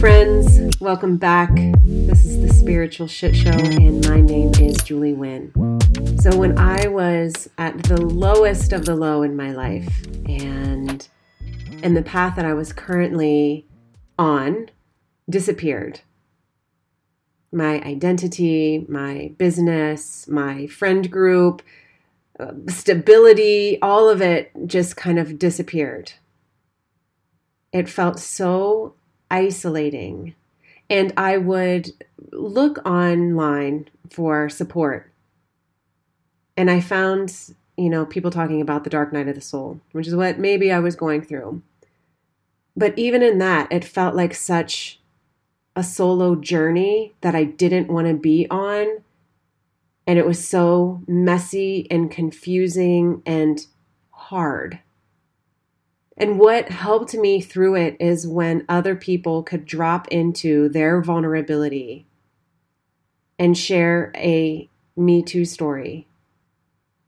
Friends. Welcome back. This is the Spiritual Shit Show, and my name is Julie Wynn. So, when I was at the lowest of the low in my life, and and the path that I was currently on disappeared, my identity, my business, my friend group, uh, stability, all of it just kind of disappeared. It felt so isolating. And I would look online for support. And I found, you know, people talking about the dark night of the soul, which is what maybe I was going through. But even in that, it felt like such a solo journey that I didn't want to be on. And it was so messy and confusing and hard. And what helped me through it is when other people could drop into their vulnerability and share a Me Too story.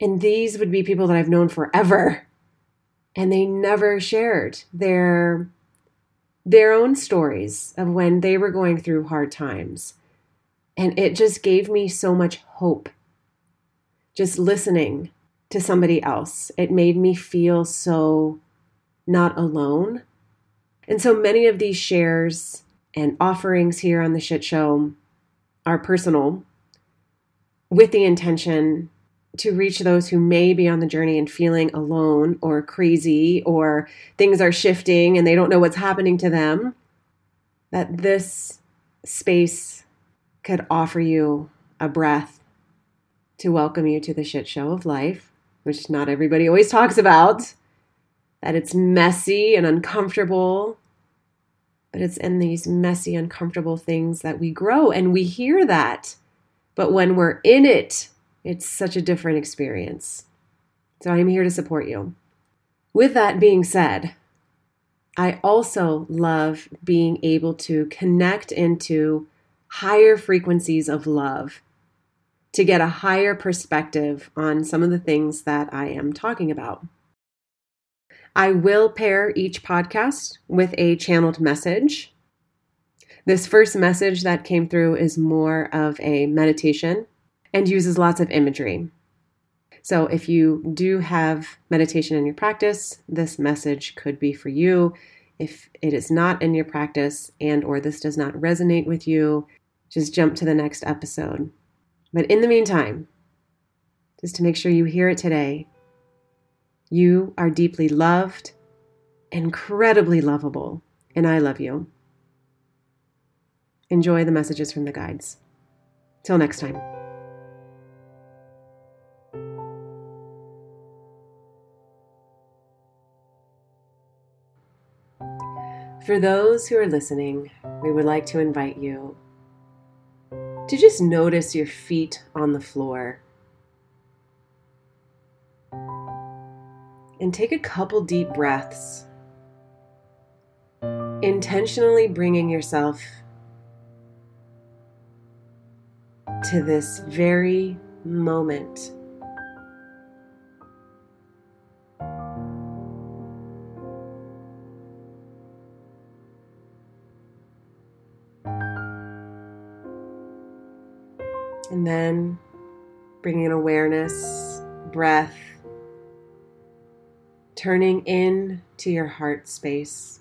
And these would be people that I've known forever. And they never shared their their own stories of when they were going through hard times. And it just gave me so much hope. Just listening to somebody else, it made me feel so not alone. And so many of these shares and offerings here on the shit show are personal with the intention to reach those who may be on the journey and feeling alone or crazy or things are shifting and they don't know what's happening to them. That this space could offer you a breath to welcome you to the shit show of life, which not everybody always talks about that it's messy and uncomfortable. But it's in these messy, uncomfortable things that we grow, and we hear that. But when we're in it, it's such a different experience. So I'm here to support you. With that being said, I also love being able to connect into higher frequencies of love to get a higher perspective on some of the things that I am talking about. I will pair each podcast with a channeled message. This first message that came through is more of a meditation and uses lots of imagery. So, if you do have meditation in your practice, this message could be for you. If it is not in your practice and or this does not resonate with you, just jump to the next episode. But in the meantime, just to make sure you hear it today, you are deeply loved, incredibly lovable, and I love you. Enjoy the messages from the guides. Till next time. For those who are listening, we would like to invite you to just notice your feet on the floor and take a couple deep breaths, intentionally bringing yourself to this very moment. And then bringing awareness, breath, turning in to your heart space.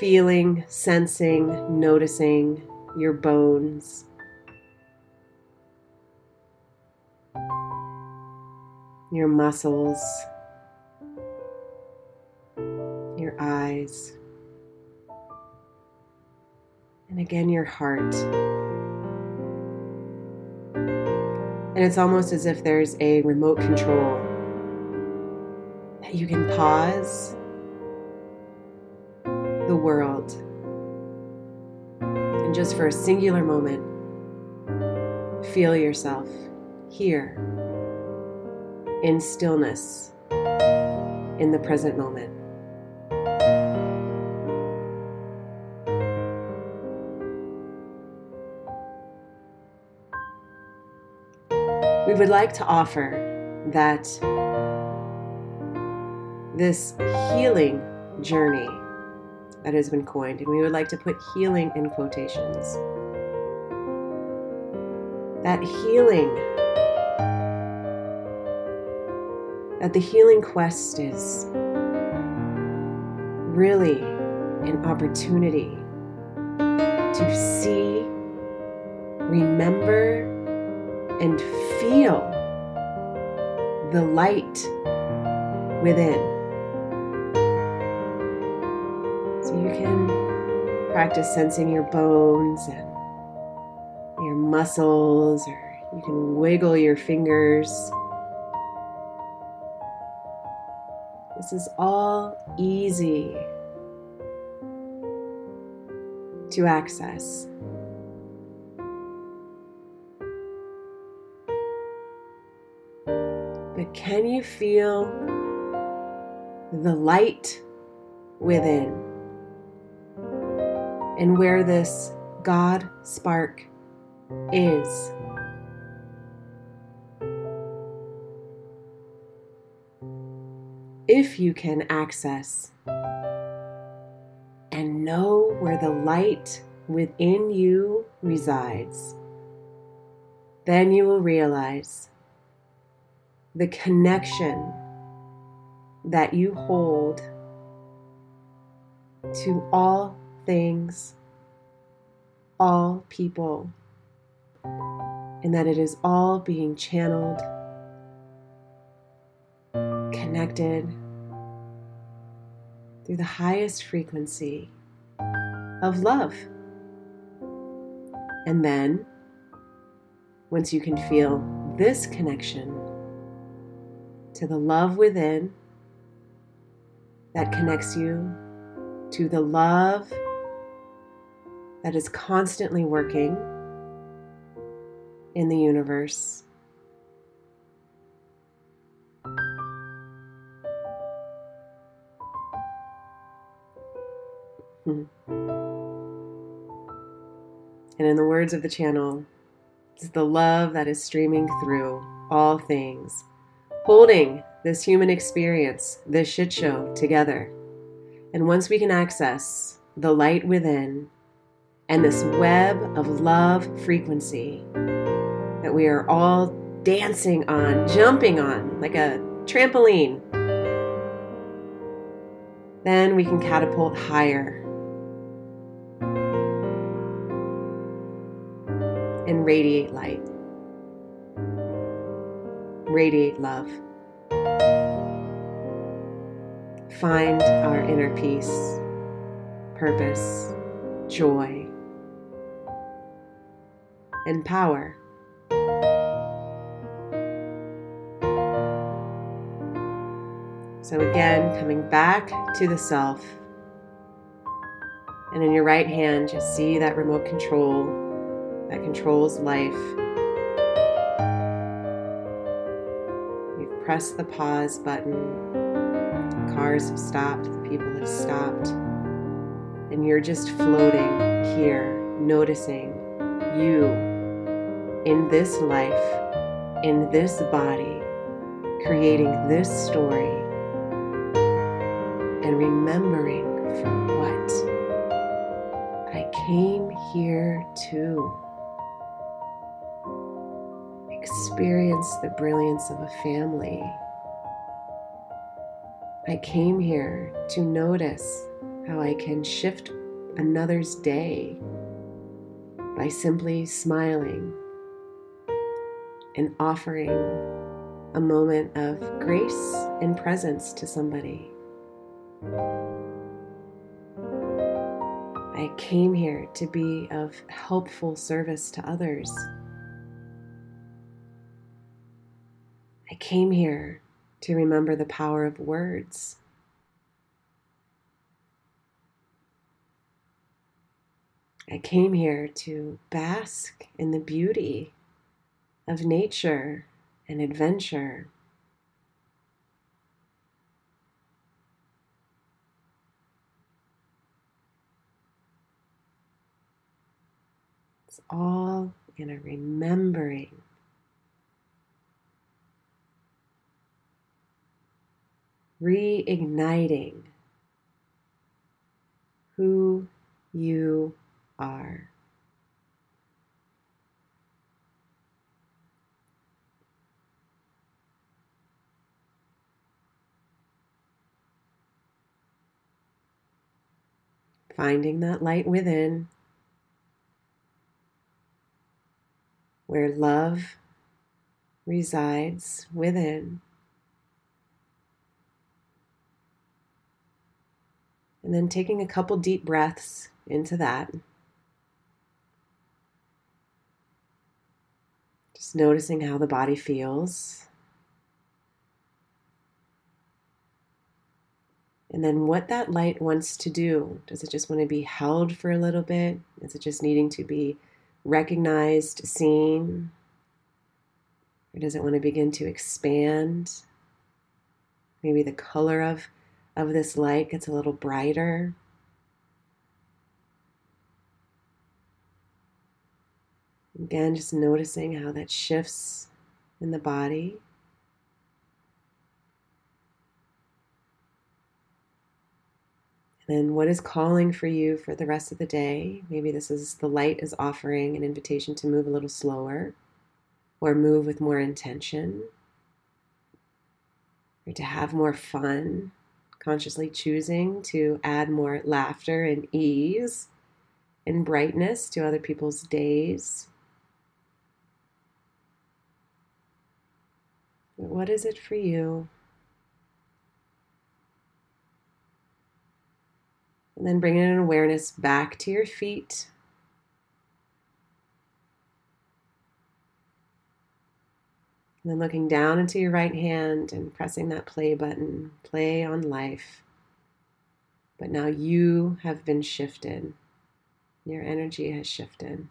Feeling, sensing, noticing your bones. Your muscles, your eyes, and again your heart. And it's almost as if there's a remote control that you can pause the world and just for a singular moment feel yourself here in stillness in the present moment. We would like to offer that this healing journey that has been coined, and we would like to put healing in quotations. That healing, that the healing quest is really an opportunity to see, remember, and feel the light within. So you can practice sensing your bones and your muscles, or you can wiggle your fingers. This is all easy to access. Can you feel the light within? And where this God spark is. If you can access and know where the light within you resides, then you will realize the connection that you hold to all things, all people, and that it is all being channeled, connected through the highest frequency of love. And then, once you can feel this connection to the love within that connects you to the love that is constantly working in the universe. Hmm. And in the words of the channel, it's the love that is streaming through all things, holding this human experience, this shit show together. And once we can access the light within and this web of love frequency that we are all dancing on, jumping on like a trampoline, then we can catapult higher and radiate light, radiate love. Find our inner peace, purpose, joy, and power. So, again, coming back to the self. And in your right hand, just see that remote control that controls life. You've the pause button. Cars have stopped, the people have stopped. And you're just floating here, noticing you in this life, in this body, creating this story, and remembering for what I came here to experience the brilliance of a family. I came here to notice how I can shift another's day by simply smiling and offering a moment of grace and presence to somebody. I came here to be of helpful service to others. Came here to remember the power of words. I came here to bask in the beauty of nature and adventure. It's all in a remembering reigniting who you are. Finding that light within where love resides within. And then taking a couple deep breaths into that. Just noticing how the body feels. And then what that light wants to do. Does it just want to be held for a little bit? Is it just needing to be recognized, seen? Or does it want to begin to expand? Maybe the color of of this light gets a little brighter. Again, just noticing how that shifts in the body. And then what is calling for you for the rest of the day? Maybe this is the light is offering an invitation to move a little slower or move with more intention or to have more fun consciously choosing to add more laughter and ease and brightness to other people's days. What is it for you? And then bringing an awareness back to your feet And then looking down into your right hand and pressing that play button, play on life. But now you have been shifted. Your energy has shifted.